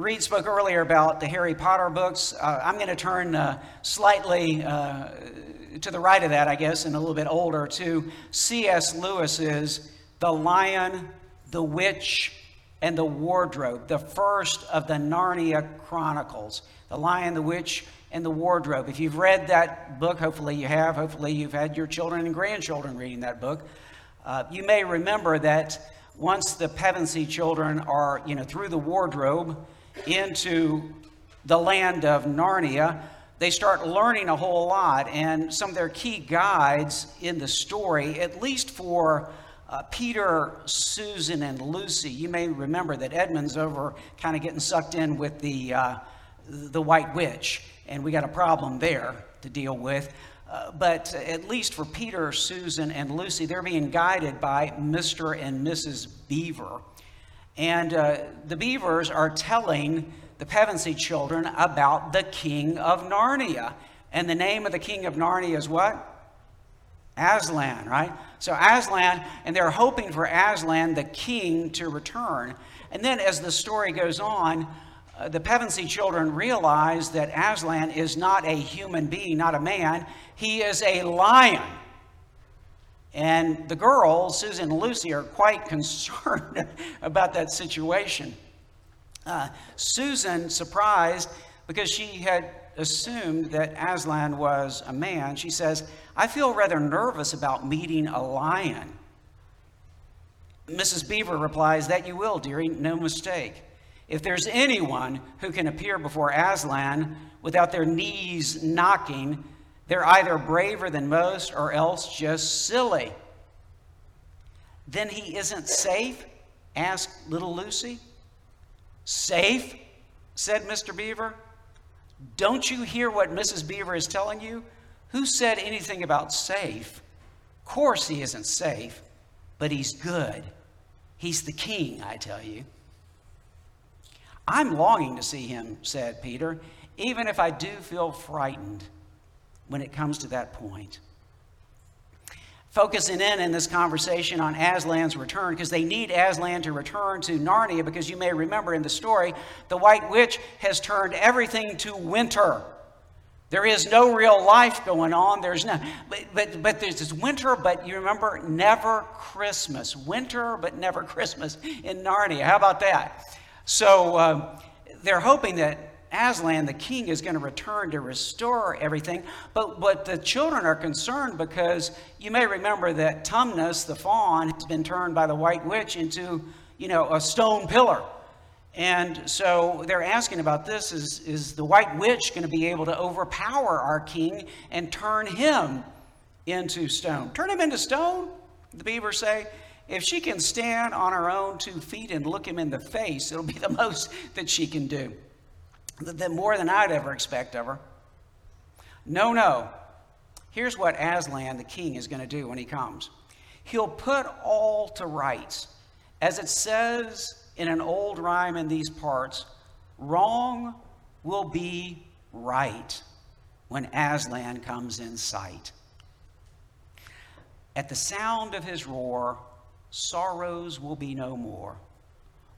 Reed spoke earlier about the Harry Potter books. Uh, I'm going to turn uh, slightly uh, to the right of that, I guess, and a little bit older to C.S. Lewis's The Lion, the Witch, and the Wardrobe, the first of the Narnia Chronicles. The Lion, the Witch, and the Wardrobe. If you've read that book, hopefully you have, hopefully you've had your children and grandchildren reading that book, uh, you may remember that once the Pevensie children are, you know, through the wardrobe, into the land of Narnia, they start learning a whole lot. And some of their key guides in the story, at least for uh, Peter, Susan, and Lucy, you may remember that Edmund's over kind of getting sucked in with the, uh, the White Witch, and we got a problem there to deal with. Uh, but at least for Peter, Susan, and Lucy, they're being guided by Mr. and Mrs. Beaver. And uh, the beavers are telling the Pevensie children about the king of Narnia. And the name of the king of Narnia is what? Aslan, right? So Aslan, and they're hoping for Aslan, the king, to return. And then as the story goes on, uh, the Pevensie children realize that Aslan is not a human being, not a man. He is a lion. And the girls, Susan and Lucy, are quite concerned about that situation. Uh, Susan, surprised because she had assumed that Aslan was a man, she says, I feel rather nervous about meeting a lion. Mrs. Beaver replies, That you will, dearie, no mistake. If there's anyone who can appear before Aslan without their knees knocking, they're either braver than most or else just silly. Then he isn't safe? asked little Lucy. Safe? said Mr. Beaver. Don't you hear what Mrs. Beaver is telling you? Who said anything about safe? Of course, he isn't safe, but he's good. He's the king, I tell you. I'm longing to see him, said Peter, even if I do feel frightened when it comes to that point. Focusing in in this conversation on Aslan's return, because they need Aslan to return to Narnia, because you may remember in the story, the White Witch has turned everything to winter. There is no real life going on. There's no, but, but, but there's this winter, but you remember, never Christmas. Winter, but never Christmas in Narnia. How about that? So um, they're hoping that Aslan, the king, is going to return to restore everything. But, but the children are concerned because you may remember that Tumnus, the faun, has been turned by the white witch into, you know, a stone pillar. And so they're asking about this is, is the white witch going to be able to overpower our king and turn him into stone? Turn him into stone? The beavers say. If she can stand on her own two feet and look him in the face, it'll be the most that she can do that more than I'd ever expect of her. No, no. Here's what Aslan, the king, is going to do when he comes he'll put all to rights. As it says in an old rhyme in these parts, wrong will be right when Aslan comes in sight. At the sound of his roar, sorrows will be no more.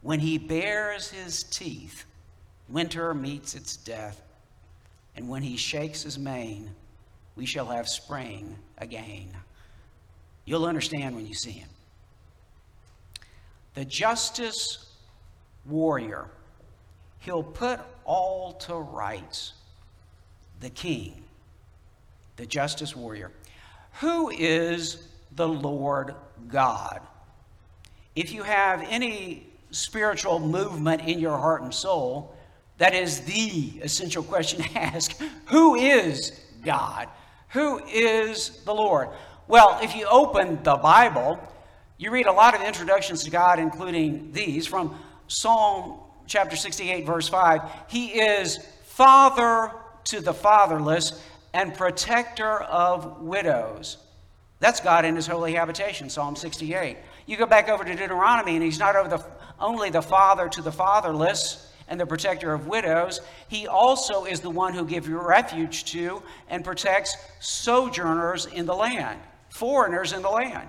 When he bares his teeth, Winter meets its death, and when he shakes his mane, we shall have spring again. You'll understand when you see him. The justice warrior, he'll put all to rights. The king, the justice warrior. Who is the Lord God? If you have any spiritual movement in your heart and soul, that is the essential question to ask. Who is God? Who is the Lord? Well, if you open the Bible, you read a lot of introductions to God, including these from Psalm chapter 68, verse 5. He is Father to the fatherless and protector of widows. That's God in his holy habitation, Psalm 68. You go back over to Deuteronomy, and he's not the, only the father to the fatherless and the protector of widows, he also is the one who gives refuge to and protects sojourners in the land, foreigners in the land.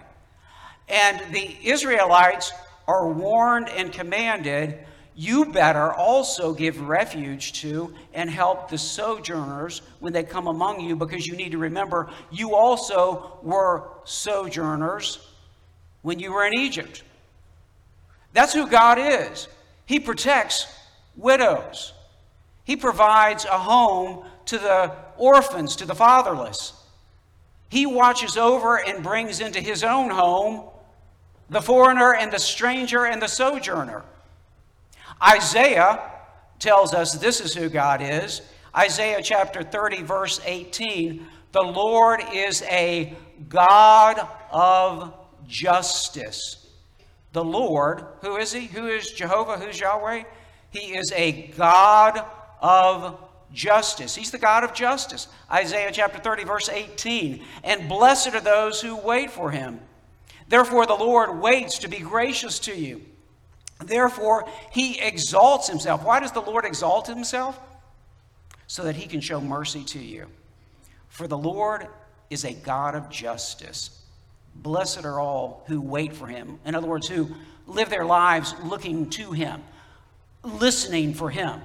And the Israelites are warned and commanded you better also give refuge to and help the sojourners when they come among you, because you need to remember you also were sojourners when you were in Egypt. That's who God is. He protects widows, He provides a home to the orphans, to the fatherless. He watches over and brings into His own home the foreigner and the stranger and the sojourner. Isaiah tells us this is who God is. Isaiah chapter 30, verse 18 The Lord is a God of justice. The Lord, who is He? Who is Jehovah? Who's Yahweh? He is a God of justice. He's the God of justice. Isaiah chapter 30, verse 18. And blessed are those who wait for Him. Therefore, the Lord waits to be gracious to you. Therefore, he exalts himself. Why does the Lord exalt himself? So that he can show mercy to you. For the Lord is a God of justice. Blessed are all who wait for him. In other words, who live their lives looking to him, listening for him,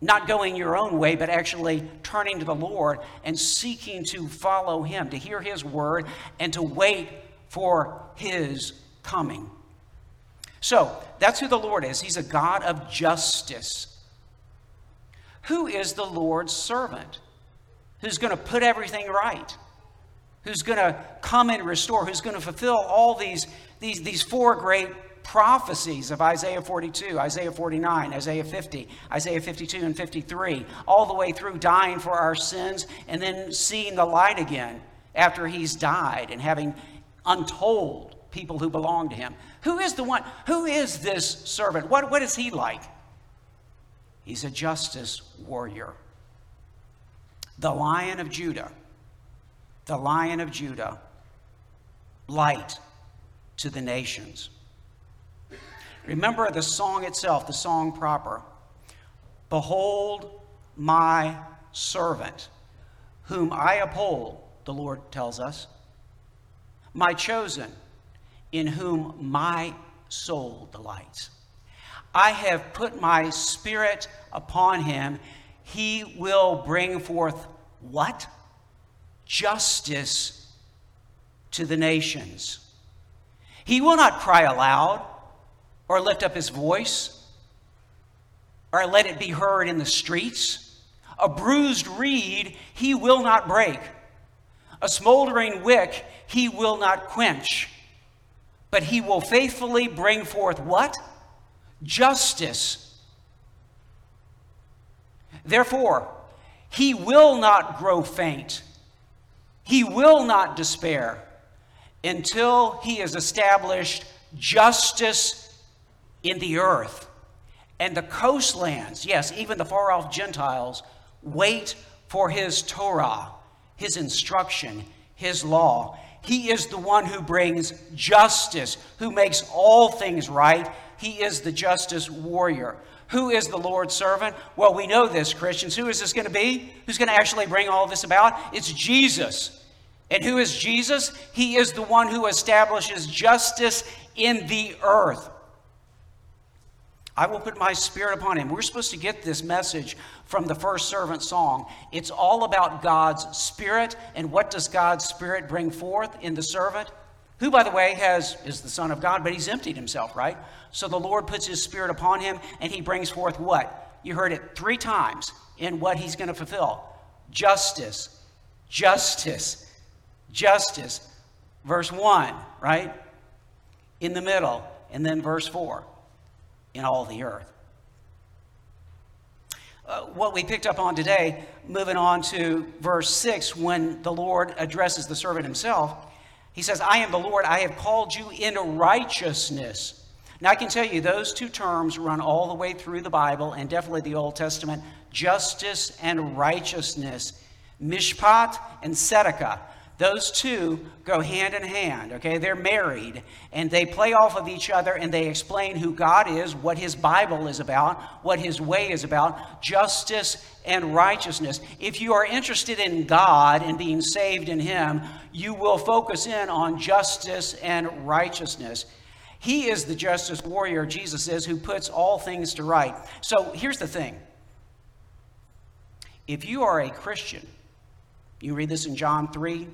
not going your own way, but actually turning to the Lord and seeking to follow him, to hear his word, and to wait for his coming. So, that's who the Lord is. He's a God of justice. Who is the Lord's servant? Who's going to put everything right? Who's going to come and restore? Who's going to fulfill all these, these, these four great prophecies of Isaiah 42, Isaiah 49, Isaiah 50, Isaiah 52 and 53, all the way through dying for our sins and then seeing the light again after he's died and having untold people who belong to him. Who is the one? Who is this servant? What, what is he like? He's a justice warrior. The lion of Judah. The lion of Judah. Light to the nations. Remember the song itself, the song proper. Behold my servant, whom I uphold, the Lord tells us my chosen, in whom my soul delights. I have put my spirit upon him. He will bring forth what? Justice to the nations. He will not cry aloud or lift up his voice or let it be heard in the streets. A bruised reed he will not break a smoldering wick he will not quench, but he will faithfully bring forth what? Justice. Therefore, he will not grow faint. He will not despair until he has established justice in the earth. And the coastlands, yes, even the far off Gentiles, wait for his Torah his instruction, his law. He is the one who brings justice, who makes all things right. He is the justice warrior. Who is the Lord's servant? Well, we know this, Christians. Who is this going to be? Who's going to actually bring all this about? It's Jesus. And who is Jesus? He is the one who establishes justice in the earth. I will put my spirit upon him. We're supposed to get this message from the first servant song. It's all about God's spirit and what does God's spirit bring forth in the servant? Who, by the way, has is the Son of God, but he's emptied himself, right? So the Lord puts his spirit upon him and he brings forth what? You heard it three times in what he's going to fulfill justice, justice, justice. Verse 1, right? In the middle, and then verse 4 in all the earth. Uh, what we picked up on today, moving on to verse 6, when the Lord addresses the servant himself, he says, I am the Lord, I have called you into righteousness. Now, I can tell you, those two terms run all the way through the Bible and definitely the Old Testament justice and righteousness, mishpat and tzedakah. Those two go hand in hand, okay? They're married and they play off of each other and they explain who God is, what His Bible is about, what His way is about justice and righteousness. If you are interested in God and being saved in Him, you will focus in on justice and righteousness. He is the justice warrior, Jesus is, who puts all things to right. So here's the thing if you are a Christian, you read this in John 3,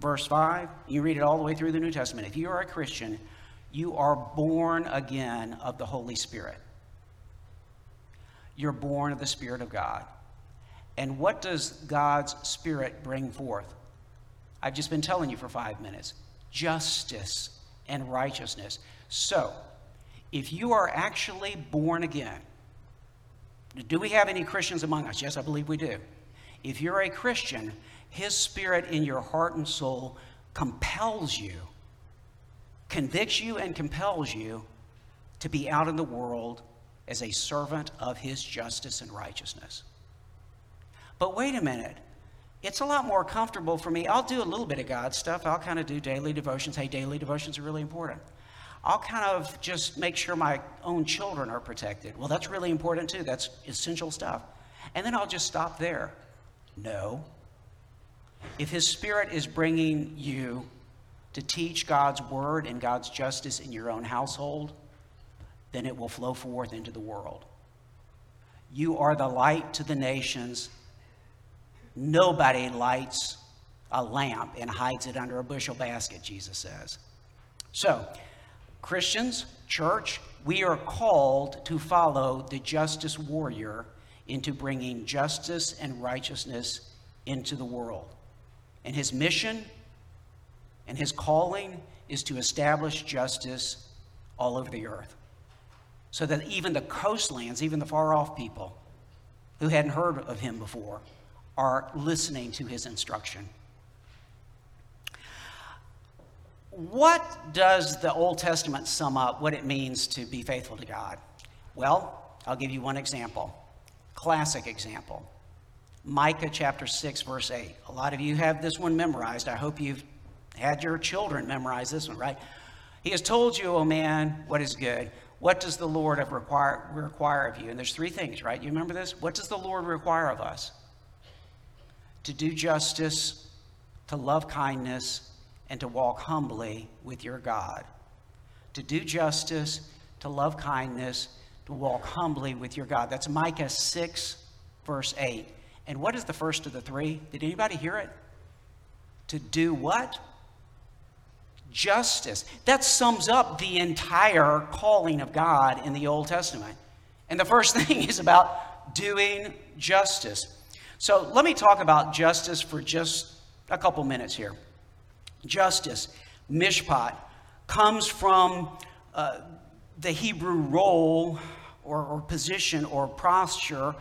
verse 5, you read it all the way through the New Testament. If you are a Christian, you are born again of the Holy Spirit. You're born of the Spirit of God. And what does God's Spirit bring forth? I've just been telling you for five minutes justice and righteousness. So, if you are actually born again, do we have any Christians among us? Yes, I believe we do. If you're a Christian, His Spirit in your heart and soul compels you, convicts you, and compels you to be out in the world as a servant of His justice and righteousness. But wait a minute. It's a lot more comfortable for me. I'll do a little bit of God stuff. I'll kind of do daily devotions. Hey, daily devotions are really important. I'll kind of just make sure my own children are protected. Well, that's really important too. That's essential stuff. And then I'll just stop there. No. If His Spirit is bringing you to teach God's word and God's justice in your own household, then it will flow forth into the world. You are the light to the nations Nobody lights a lamp and hides it under a bushel basket, Jesus says. So, Christians, church, we are called to follow the justice warrior into bringing justice and righteousness into the world. And his mission and his calling is to establish justice all over the earth. So that even the coastlands, even the far off people who hadn't heard of him before, are listening to his instruction. What does the Old Testament sum up what it means to be faithful to God? Well, I'll give you one example. Classic example. Micah chapter 6, verse 8. A lot of you have this one memorized. I hope you've had your children memorize this one, right? He has told you, O oh man, what is good. What does the Lord require, require of you? And there's three things, right? You remember this? What does the Lord require of us? to do justice, to love kindness, and to walk humbly with your God. To do justice, to love kindness, to walk humbly with your God. That's Micah 6, verse 8. And what is the first of the three? Did anybody hear it? To do what? Justice. That sums up the entire calling of God in the Old Testament. And the first thing is about doing justice. So let me talk about justice for just a couple minutes here. Justice, mishpat, comes from uh, the Hebrew role or, or, position or posture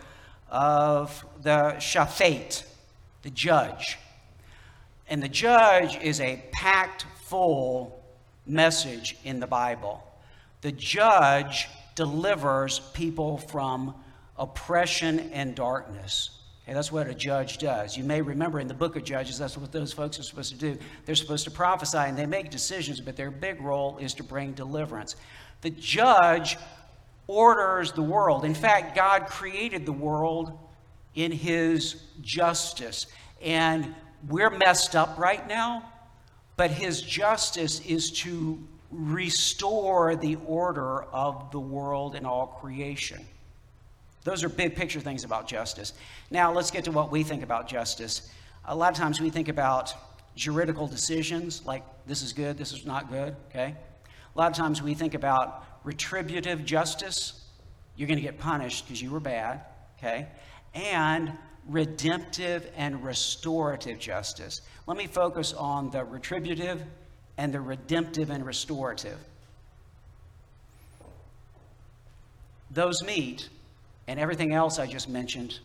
of the shafet, the judge. And the judge is a packed full message in the Bible. The judge delivers people from oppression and darkness. Okay, that's what a judge does. You may remember in the book of Judges, that's what those folks are supposed to do. They're supposed to prophesy and they make decisions, but their big role is to bring deliverance. The judge orders the world. In fact, God created the world in his justice. And we're messed up right now, but his justice is to restore the order of the world and all creation. Those are big picture things about justice. Now, let's get to what we think about justice. A lot of times we think about juridical decisions, like this is good, this is not good, okay? A lot of times we think about retributive justice. You're going to get punished because you were bad, okay? And redemptive and restorative justice. Let me focus on the retributive and the redemptive and restorative. Those meet and everything else I just mentioned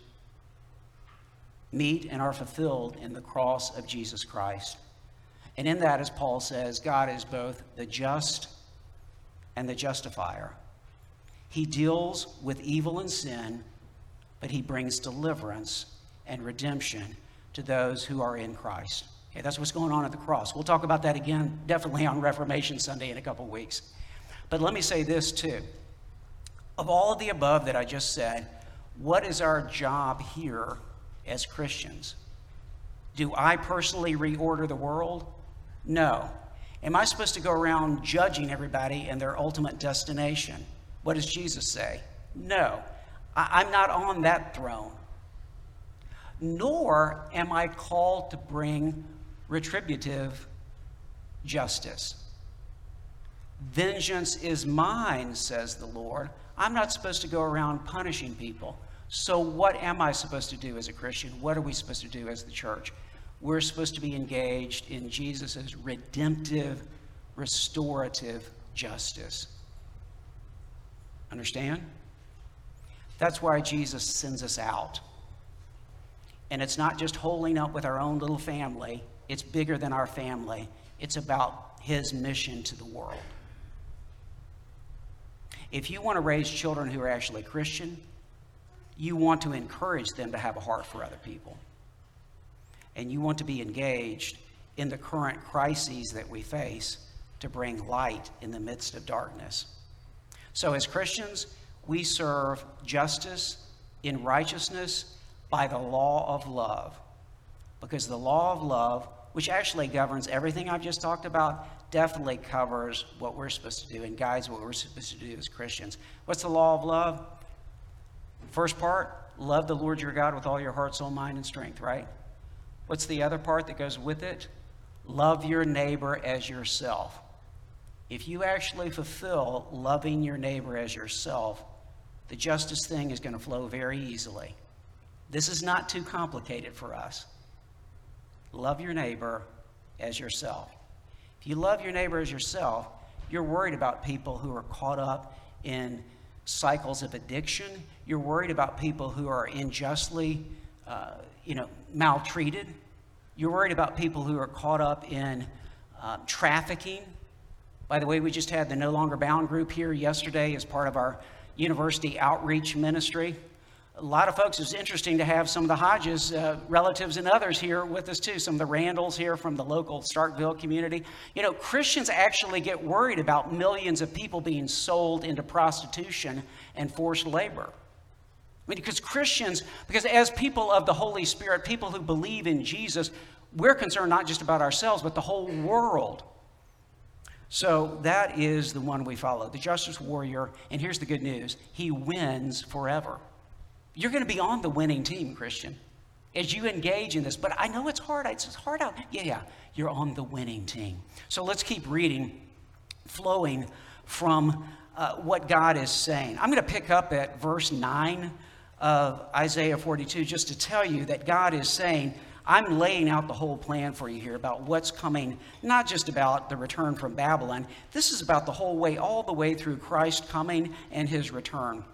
meet and are fulfilled in the cross of Jesus Christ. And in that, as Paul says, God is both the just and the justifier. He deals with evil and sin, but he brings deliverance and redemption to those who are in Christ. Okay, that's what's going on at the cross. We'll talk about that again, definitely on Reformation Sunday in a couple weeks. But let me say this too. Of all of the above that I just said, what is our job here as Christians? Do I personally reorder the world? No. Am I supposed to go around judging everybody and their ultimate destination? What does Jesus say? No, I, am not on that throne. Nor am I called to bring retributive justice. Vengeance is mine, says the Lord. I'm not supposed to go around punishing people. So, what am I supposed to do as a Christian? What are we supposed to do as the church? We're supposed to be engaged in Jesus' redemptive, restorative justice. Understand? That's why Jesus sends us out. And it's not just holding up with our own little family, it's bigger than our family. It's about his mission to the world. If you want to raise children who are actually Christian, you want to encourage them to have a heart for other people. And you want to be engaged in the current crises that we face to bring light in the midst of darkness. So, as Christians, we serve justice in righteousness by the law of love. Because the law of love, which actually governs everything I've just talked about, definitely covers what we're supposed to do and guides what we're supposed to do as Christians. What's the law of love? First part, love the Lord your God with all your heart, soul, mind, and strength, right? What's the other part that goes with it? Love your neighbor as yourself. If you actually fulfill loving your neighbor as yourself, the justice thing is going to flow very easily. This is not too complicated for us. Love your neighbor as yourself. If you love your neighbor as yourself, you're worried about people who are caught up in cycles of addiction. You're worried about people who are unjustly, uh, you know, maltreated. You're worried about people who are caught up in uh, trafficking. By the way, we just had the No Longer Bound group here yesterday as part of our university outreach ministry a lot of folks, it's interesting to have some of the Hodges uh, relatives and others here with us too, some of the Randalls here from the local Starkville community. You know, Christians actually get worried about millions of people being sold into prostitution and forced labor. Mean, because Christians, because as people of the Holy Spirit, people who believe in Jesus, we're concerned not just about ourselves, but the whole world. So that is the one we follow, the justice warrior. And here's the good news he wins forever. You're going to be on the winning team, Christian, as you engage in this. But I know it's hard. It's hard out. Yeah, yeah, you're on the winning team. So let's keep reading, flowing from uh, what God is saying. I'm going to pick up at verse 9 of Isaiah 42 just to tell you that God is saying, I'm laying out the whole plan for you here about what's coming, not just about the return from Babylon. This is about the whole way, all the way through Christ coming and his return.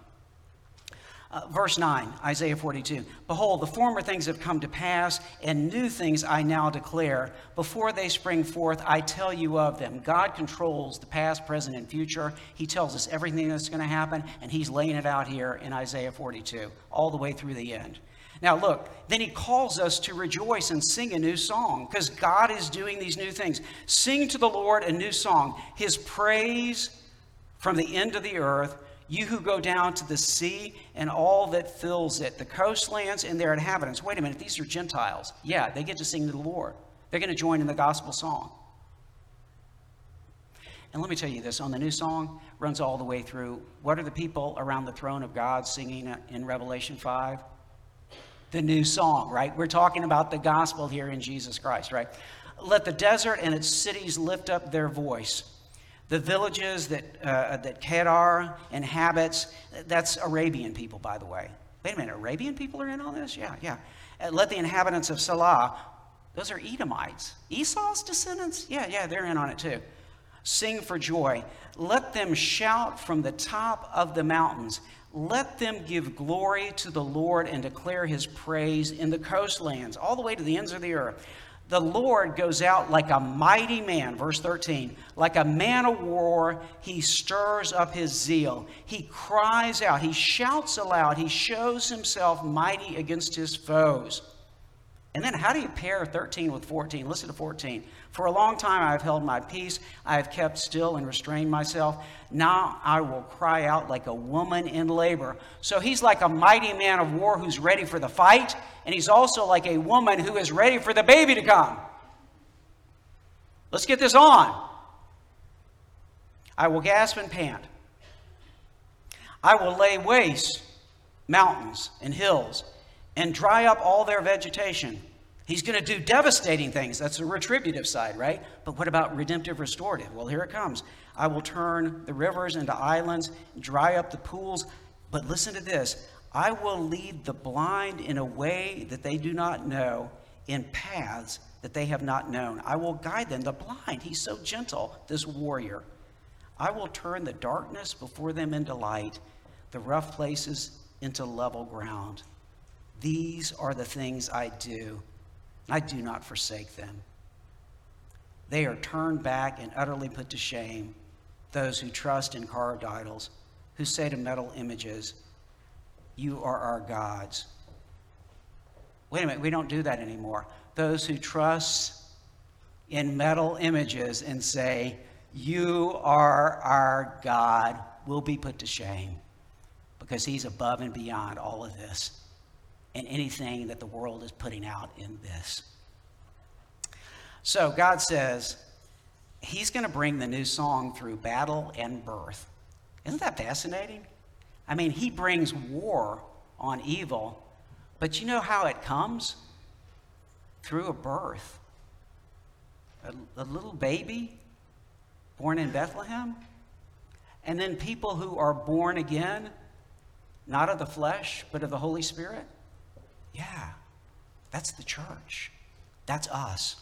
Uh, verse 9, Isaiah 42. Behold, the former things have come to pass, and new things I now declare. Before they spring forth, I tell you of them. God controls the past, present, and future. He tells us everything that's going to happen, and He's laying it out here in Isaiah 42, all the way through the end. Now, look, then He calls us to rejoice and sing a new song, because God is doing these new things. Sing to the Lord a new song, His praise from the end of the earth you who go down to the sea and all that fills it, the coastlands and their inhabitants. Wait a minute, these are Gentiles. Yeah, they get to sing to the Lord. They're going to join in the gospel song. And let me tell you this on the new song, runs all the way through. What are the people around the throne of God singing in Revelation 5? The new song, right? We're talking about the gospel here in Jesus Christ, right? Let the desert and its cities lift up their voice. The villages that, uh, that Kedar inhabits, that's Arabian people, by the way. Wait a minute, Arabian people are in on this? Yeah, yeah. Uh, let the inhabitants of Salah, those are Edomites. Esau's descendants? Yeah, yeah, they're in on it too. Sing for joy. Let them shout from the top of the mountains. Let them give glory to the Lord and declare his praise in the coastlands, all the way to the ends of the earth. The Lord goes out like a mighty man, verse 13, like a man of war. He stirs up his zeal. He cries out. He shouts aloud. He shows himself mighty against his foes. And then, how do you pair 13 with 14? Listen to 14. For a long time I have held my peace. I have kept still and restrained myself. Now I will cry out like a woman in labor. So he's like a mighty man of war who's ready for the fight, and he's also like a woman who is ready for the baby to come. Let's get this on. I will gasp and pant. I will lay waste mountains and hills and dry up all their vegetation. He's going to do devastating things. That's the retributive side, right? But what about redemptive restorative? Well, here it comes. I will turn the rivers into islands, dry up the pools. But listen to this I will lead the blind in a way that they do not know, in paths that they have not known. I will guide them. The blind, he's so gentle, this warrior. I will turn the darkness before them into light, the rough places into level ground. These are the things I do. I do not forsake them. They are turned back and utterly put to shame, those who trust in carved idols, who say to metal images, You are our gods. Wait a minute, we don't do that anymore. Those who trust in metal images and say, You are our God, will be put to shame because he's above and beyond all of this anything that the world is putting out in this. So God says he's going to bring the new song through battle and birth. Isn't that fascinating? I mean, he brings war on evil, but you know how it comes? Through a birth. A, a little baby born in Bethlehem, and then people who are born again not of the flesh, but of the Holy Spirit? Yeah, that's the church. That's us.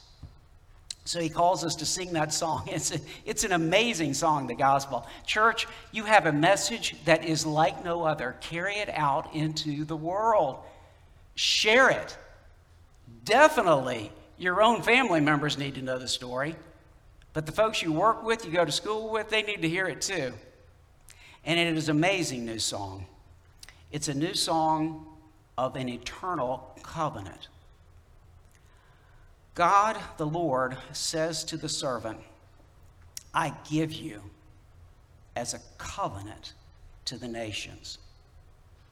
So he calls us to sing that song. It's, a, it's an amazing song, the gospel. Church, you have a message that is like no other. Carry it out into the world, share it. Definitely, your own family members need to know the story, but the folks you work with, you go to school with, they need to hear it too. And it is an amazing new song. It's a new song of an eternal covenant. God the Lord says to the servant, I give you as a covenant to the nations.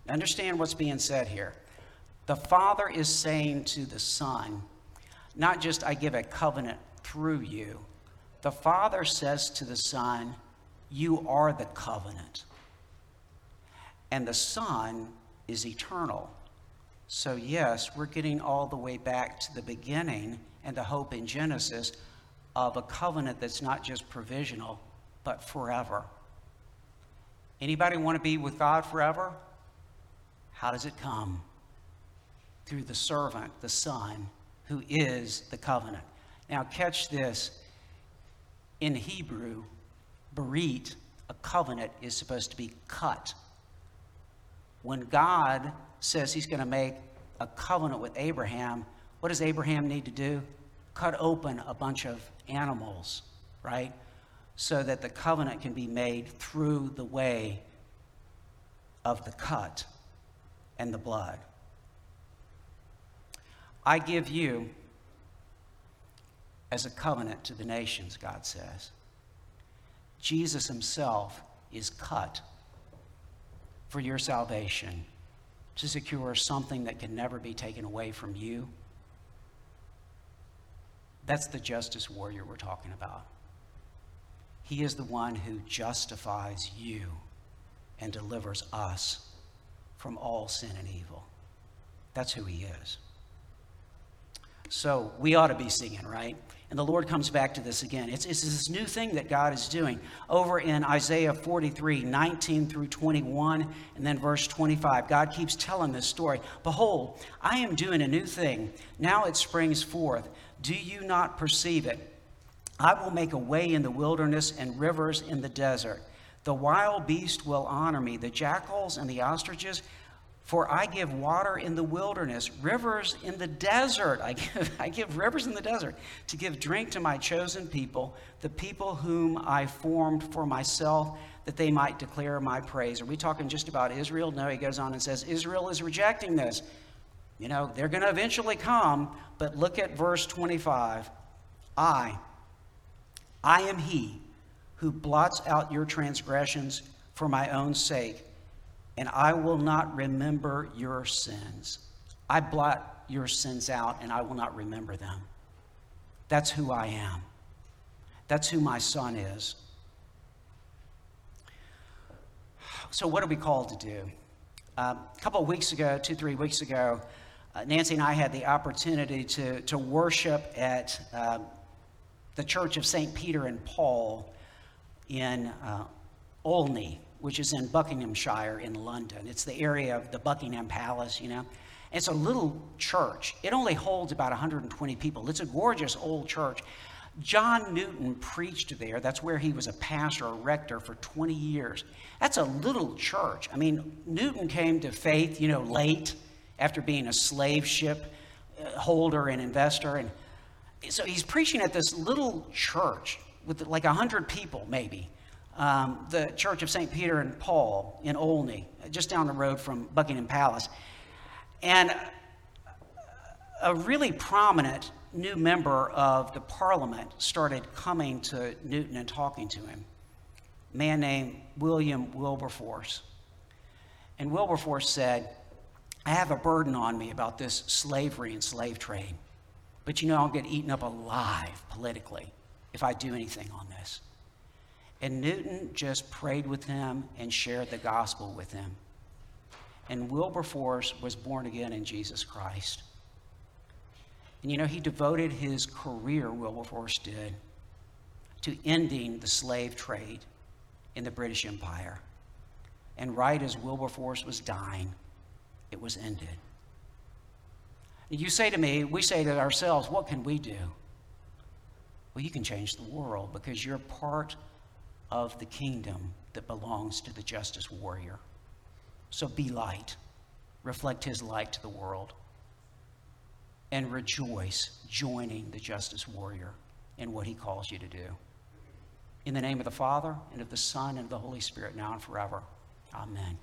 Understand what's being said here. The Father is saying to the Son, not just I give a covenant through you. The Father says to the Son, You are the covenant and the Son is eternal. So, yes, we're getting all the way back to the beginning and the hope in Genesis of a covenant that's not just provisional, but forever. Anybody want to be with God forever? How does it come? Through the servant, the Son, who is the covenant. Now, catch this. In Hebrew, berit, a covenant, is supposed to be cut when God says he's going to make a covenant with Abraham, what does Abraham need to do? Cut open a bunch of animals, right? So that the covenant can be made through the way of the cut and the blood. I give you as a covenant to the nations, God says. Jesus himself is cut for your salvation to secure something that can never be taken away from you. That's the justice warrior we're talking about. He is the one who justifies you and delivers us from all sin and evil. That's who he is. So we ought to be singing, right? And the Lord comes back to this again. It's, it's this new thing that God is doing. Over in Isaiah 43, 19 through 21, and then verse 25, God keeps telling this story. Behold, I am doing a new thing. Now it springs forth. Do you not perceive it? I will make a way in the wilderness and rivers in the desert. The wild beast will honor me, the jackals and the ostriches for I give water in the wilderness, rivers in the desert. I give, I give rivers in the desert to give drink to my chosen people, the people whom I formed for myself, that they might declare my praise. Are we talking just about Israel? No, he goes on and says, Israel is rejecting this. You know, they're going to eventually come, but look at verse 25. I, I am he who blots out your transgressions for my own sake and I will not remember your sins. I blot your sins out, and I will not remember them. That's who I am. That's who my son is. So, what are we called to do? Uh, a couple of weeks ago, two, three weeks ago, uh, Nancy and I had the opportunity to, to worship at uh, the Church of St. Peter and Paul in uh, Olney, which is in Buckinghamshire in London. It's the area of the Buckingham Palace, you know. It's a little church. It only holds about 120 people. It's a gorgeous old church. John Newton preached there. That's where he was a pastor or rector for 20 years. That's a little church. I mean, Newton came to faith, you know, late after being a slave ship uh, holder and investor. And so he's preaching at this little church with like 100 people, maybe. Um, the Church of St. Peter and Paul in Olney, just down the road from Buckingham Palace. And a really prominent new member of the parliament started coming to Newton and talking to him, a man named William Wilberforce. And Wilberforce said, I have a burden on me about this slavery and slave trade, but you know, I'll get eaten up alive politically if I do anything on this. And Newton just prayed with him and shared the gospel with him. And Wilberforce was born again in Jesus Christ. And you know, he devoted his career, Wilberforce did, to ending the slave trade in the British Empire. And right as Wilberforce was dying, it was ended. You say to me, we say to ourselves, what can we do? Well, you can change the world because you're part of the kingdom that belongs to the justice warrior. So be light, reflect his light to the world and rejoice joining the justice warrior in what he calls you to do. In the name of the Father, and of the Son, and of the Holy Spirit, now and forever. Amen.